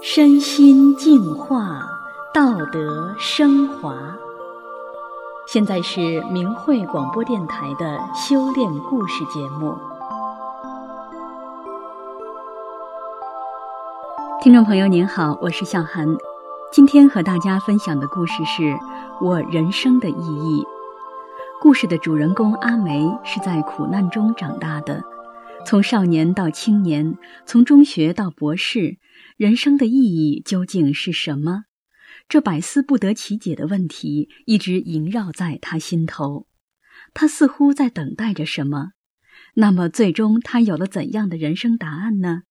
身心净化，道德升华。现在是明慧广播电台的修炼故事节目。听众朋友您好，我是小涵，今天和大家分享的故事是我人生的意义。故事的主人公阿梅是在苦难中长大的，从少年到青年，从中学到博士。人生的意义究竟是什么？这百思不得其解的问题一直萦绕在他心头。他似乎在等待着什么。那么，最终他有了怎样的人生答案呢？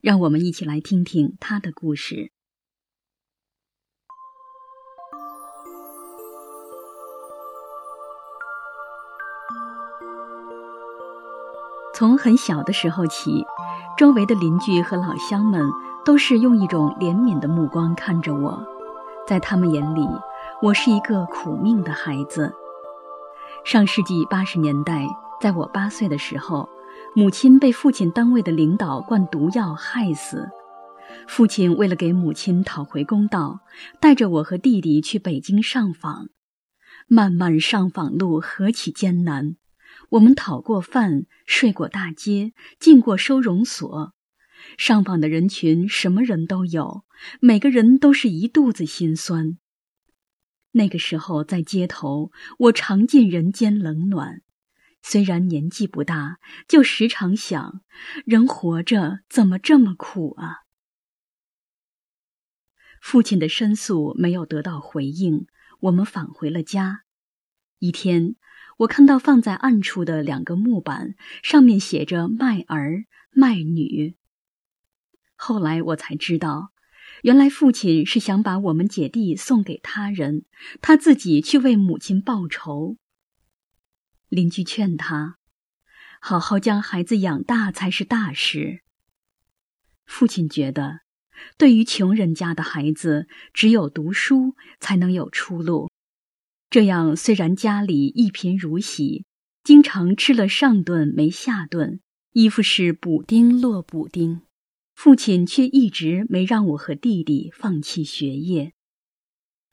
让我们一起来听听他的故事。从很小的时候起，周围的邻居和老乡们。都是用一种怜悯的目光看着我，在他们眼里，我是一个苦命的孩子。上世纪八十年代，在我八岁的时候，母亲被父亲单位的领导灌毒药害死。父亲为了给母亲讨回公道，带着我和弟弟去北京上访。漫漫上访路何其艰难，我们讨过饭，睡过大街，进过收容所。上访的人群什么人都有，每个人都是一肚子心酸。那个时候在街头，我尝尽人间冷暖。虽然年纪不大，就时常想：人活着怎么这么苦啊？父亲的申诉没有得到回应，我们返回了家。一天，我看到放在暗处的两个木板，上面写着“卖儿卖女”。后来我才知道，原来父亲是想把我们姐弟送给他人，他自己去为母亲报仇。邻居劝他，好好将孩子养大才是大事。父亲觉得，对于穷人家的孩子，只有读书才能有出路。这样虽然家里一贫如洗，经常吃了上顿没下顿，衣服是补丁落补丁。父亲却一直没让我和弟弟放弃学业。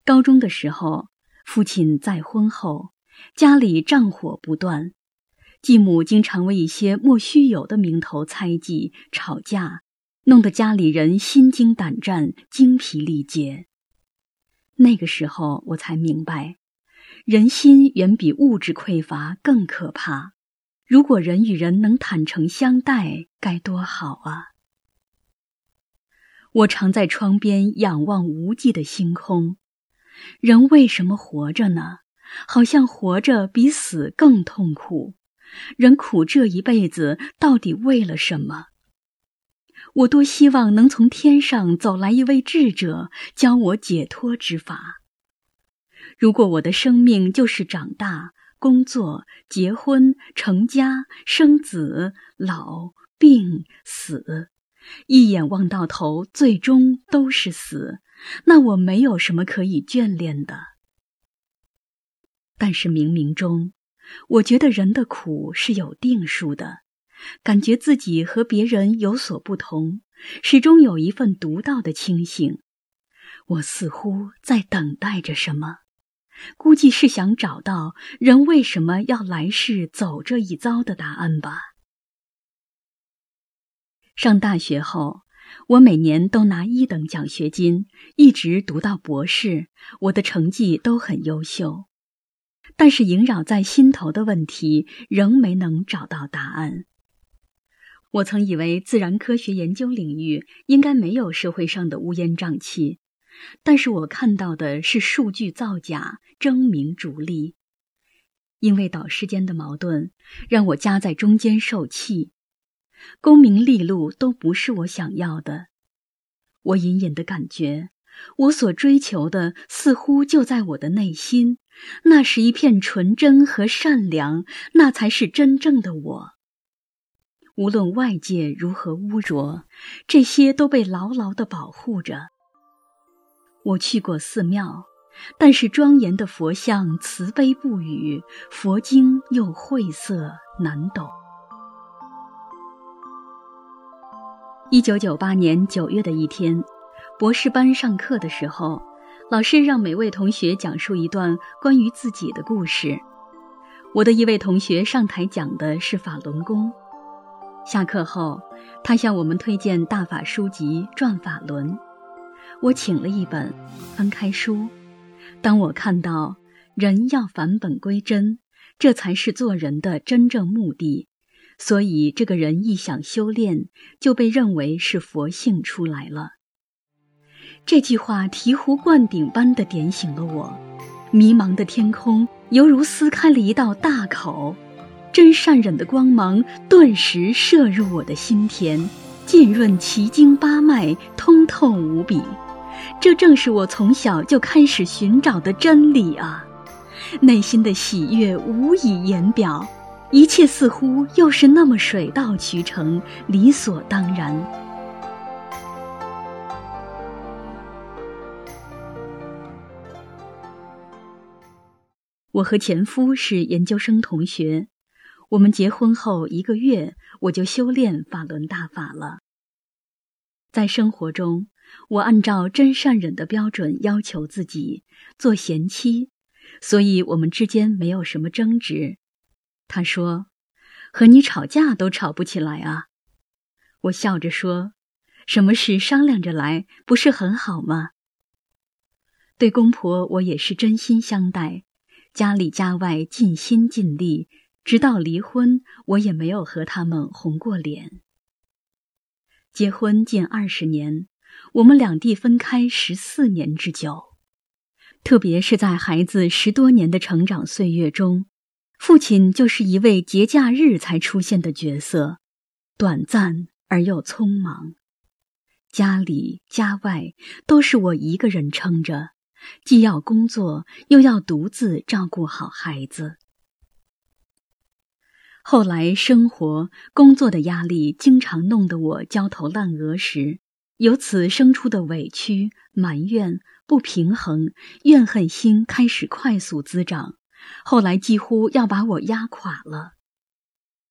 高中的时候，父亲再婚后，家里战火不断，继母经常为一些莫须有的名头猜忌、吵架，弄得家里人心惊胆战、精疲力竭。那个时候，我才明白，人心远比物质匮乏更可怕。如果人与人能坦诚相待，该多好啊！我常在窗边仰望无际的星空。人为什么活着呢？好像活着比死更痛苦。人苦这一辈子，到底为了什么？我多希望能从天上走来一位智者，教我解脱之法。如果我的生命就是长大、工作、结婚、成家、生子、老、病、死。一眼望到头，最终都是死。那我没有什么可以眷恋的。但是冥冥中，我觉得人的苦是有定数的，感觉自己和别人有所不同，始终有一份独到的清醒。我似乎在等待着什么，估计是想找到人为什么要来世走这一遭的答案吧。上大学后，我每年都拿一等奖学金，一直读到博士。我的成绩都很优秀，但是萦绕在心头的问题仍没能找到答案。我曾以为自然科学研究领域应该没有社会上的乌烟瘴气，但是我看到的是数据造假、争名逐利。因为导师间的矛盾，让我夹在中间受气。功名利禄都不是我想要的，我隐隐的感觉，我所追求的似乎就在我的内心，那是一片纯真和善良，那才是真正的我。无论外界如何污浊，这些都被牢牢的保护着。我去过寺庙，但是庄严的佛像慈悲不语，佛经又晦涩难懂。一九九八年九月的一天，博士班上课的时候，老师让每位同学讲述一段关于自己的故事。我的一位同学上台讲的是法轮功。下课后，他向我们推荐大法书籍《转法轮》，我请了一本，翻开书，当我看到人要返本归真，这才是做人的真正目的。所以，这个人一想修炼，就被认为是佛性出来了。这句话醍醐灌顶般的点醒了我，迷茫的天空犹如撕开了一道大口，真善忍的光芒顿时射入我的心田，浸润奇经八脉，通透无比。这正是我从小就开始寻找的真理啊！内心的喜悦无以言表。一切似乎又是那么水到渠成、理所当然。我和前夫是研究生同学，我们结婚后一个月，我就修炼法轮大法了。在生活中，我按照真善忍的标准要求自己，做贤妻，所以我们之间没有什么争执。他说：“和你吵架都吵不起来啊！”我笑着说：“什么事商量着来，不是很好吗？”对公婆，我也是真心相待，家里家外尽心尽力，直到离婚，我也没有和他们红过脸。结婚近二十年，我们两地分开十四年之久，特别是在孩子十多年的成长岁月中。父亲就是一位节假日才出现的角色，短暂而又匆忙。家里家外都是我一个人撑着，既要工作，又要独自照顾好孩子。后来生活工作的压力经常弄得我焦头烂额时，由此生出的委屈、埋怨、不平衡、怨恨心开始快速滋长。后来几乎要把我压垮了。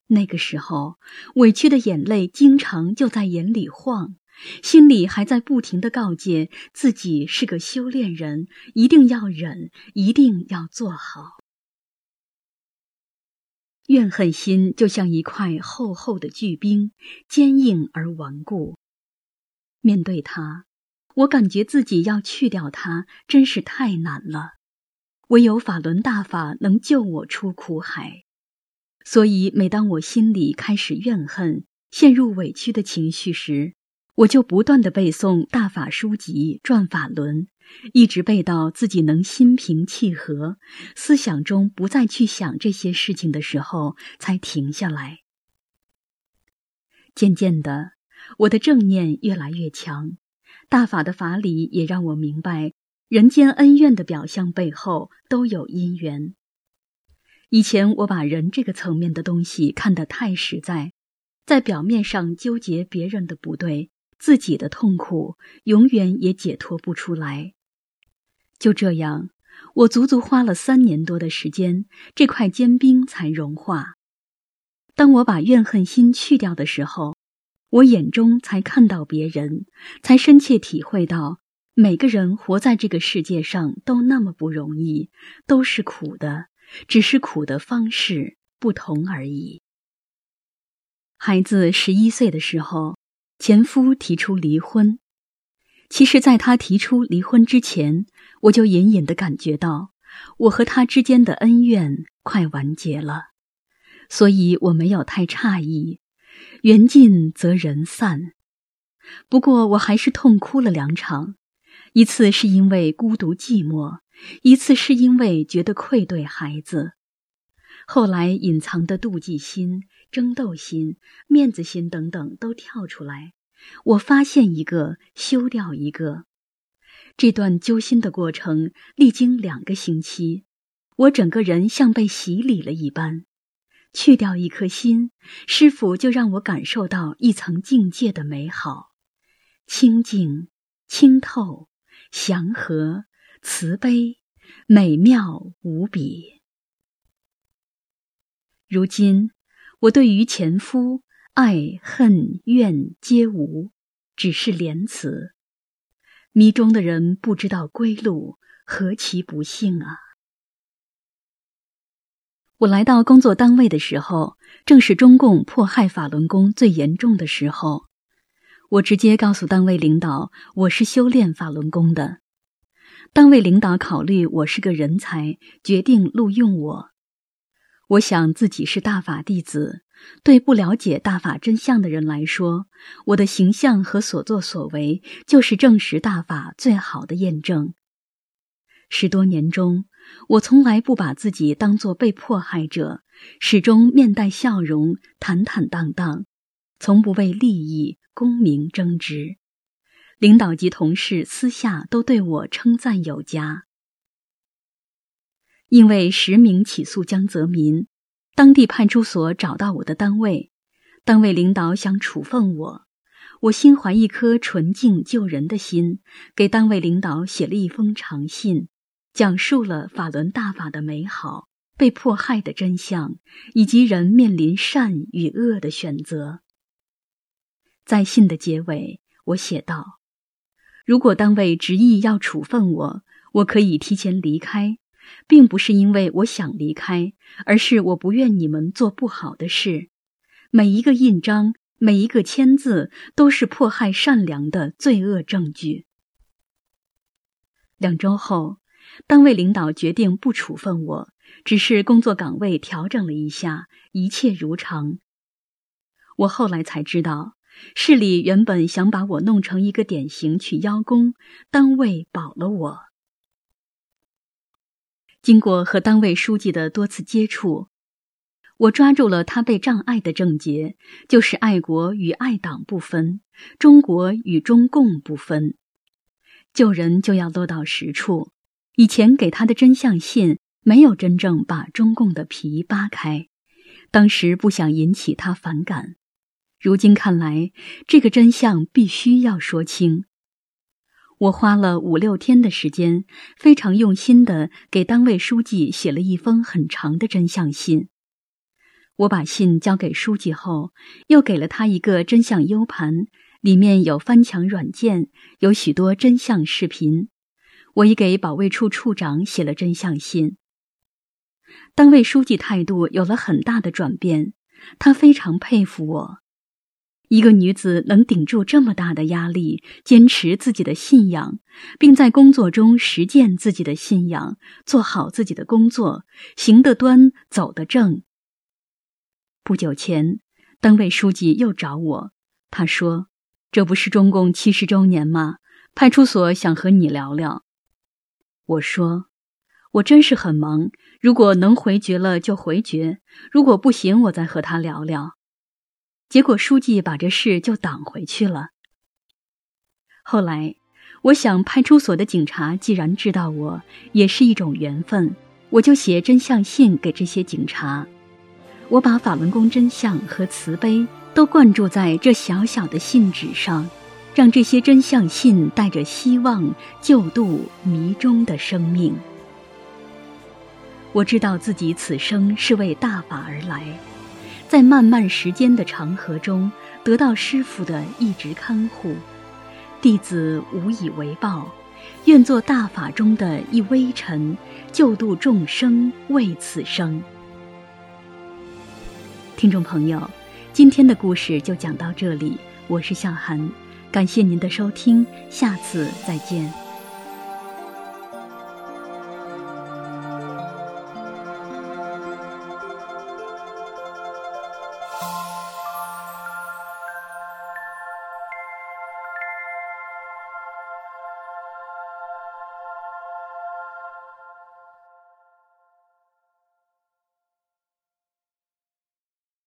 那个时候，委屈的眼泪经常就在眼里晃，心里还在不停的告诫自己是个修炼人，一定要忍，一定要做好。怨恨心就像一块厚厚的巨冰，坚硬而顽固。面对它，我感觉自己要去掉它，真是太难了。唯有法轮大法能救我出苦海，所以每当我心里开始怨恨、陷入委屈的情绪时，我就不断的背诵大法书籍、转法轮，一直背到自己能心平气和，思想中不再去想这些事情的时候，才停下来。渐渐的，我的正念越来越强，大法的法理也让我明白。人间恩怨的表象背后都有因缘。以前我把人这个层面的东西看得太实在，在表面上纠结别人的不对，自己的痛苦永远也解脱不出来。就这样，我足足花了三年多的时间，这块坚冰才融化。当我把怨恨心去掉的时候，我眼中才看到别人，才深切体会到。每个人活在这个世界上都那么不容易，都是苦的，只是苦的方式不同而已。孩子十一岁的时候，前夫提出离婚。其实，在他提出离婚之前，我就隐隐的感觉到，我和他之间的恩怨快完结了，所以我没有太诧异。缘尽则人散，不过我还是痛哭了两场。一次是因为孤独寂寞，一次是因为觉得愧对孩子。后来隐藏的妒忌心、争斗心、面子心等等都跳出来，我发现一个，休掉一个。这段揪心的过程历经两个星期，我整个人像被洗礼了一般。去掉一颗心，师傅就让我感受到一层境界的美好，清净、清透。祥和、慈悲、美妙无比。如今，我对于前夫爱恨怨皆无，只是莲词。迷中的人不知道归路，何其不幸啊！我来到工作单位的时候，正是中共迫害法轮功最严重的时候。我直接告诉单位领导，我是修炼法轮功的。单位领导考虑我是个人才，决定录用我。我想自己是大法弟子，对不了解大法真相的人来说，我的形象和所作所为就是证实大法最好的验证。十多年中，我从来不把自己当作被迫害者，始终面带笑容，坦坦荡荡，从不为利益、功名争执。领导及同事私下都对我称赞有加。因为实名起诉江泽民，当地派出所找到我的单位，单位领导想处分我，我心怀一颗纯净救人的心，给单位领导写了一封长信，讲述了法轮大法的美好、被迫害的真相，以及人面临善与恶的选择。在信的结尾，我写道。如果单位执意要处分我，我可以提前离开，并不是因为我想离开，而是我不愿你们做不好的事。每一个印章，每一个签字，都是迫害善良的罪恶证据。两周后，单位领导决定不处分我，只是工作岗位调整了一下，一切如常。我后来才知道。市里原本想把我弄成一个典型去邀功，单位保了我。经过和单位书记的多次接触，我抓住了他被障碍的症结，就是爱国与爱党不分，中国与中共不分。救人就要落到实处，以前给他的真相信没有真正把中共的皮扒开，当时不想引起他反感。如今看来，这个真相必须要说清。我花了五六天的时间，非常用心的给单位书记写了一封很长的真相信。我把信交给书记后，又给了他一个真相 U 盘，里面有翻墙软件，有许多真相视频。我已给保卫处处长写了真相信。单位书记态度有了很大的转变，他非常佩服我。一个女子能顶住这么大的压力，坚持自己的信仰，并在工作中实践自己的信仰，做好自己的工作，行得端，走得正。不久前，单位书记又找我，他说：“这不是中共七十周年吗？派出所想和你聊聊。”我说：“我真是很忙，如果能回绝了就回绝，如果不行，我再和他聊聊。”结果书记把这事就挡回去了。后来，我想派出所的警察既然知道我，也是一种缘分，我就写真相信给这些警察。我把法轮功真相和慈悲都灌注在这小小的信纸上，让这些真相信带着希望救度迷中的生命。我知道自己此生是为大法而来。在漫漫时间的长河中，得到师傅的一直看护，弟子无以为报，愿做大法中的一微尘，救度众生为此生。听众朋友，今天的故事就讲到这里，我是向涵，感谢您的收听，下次再见。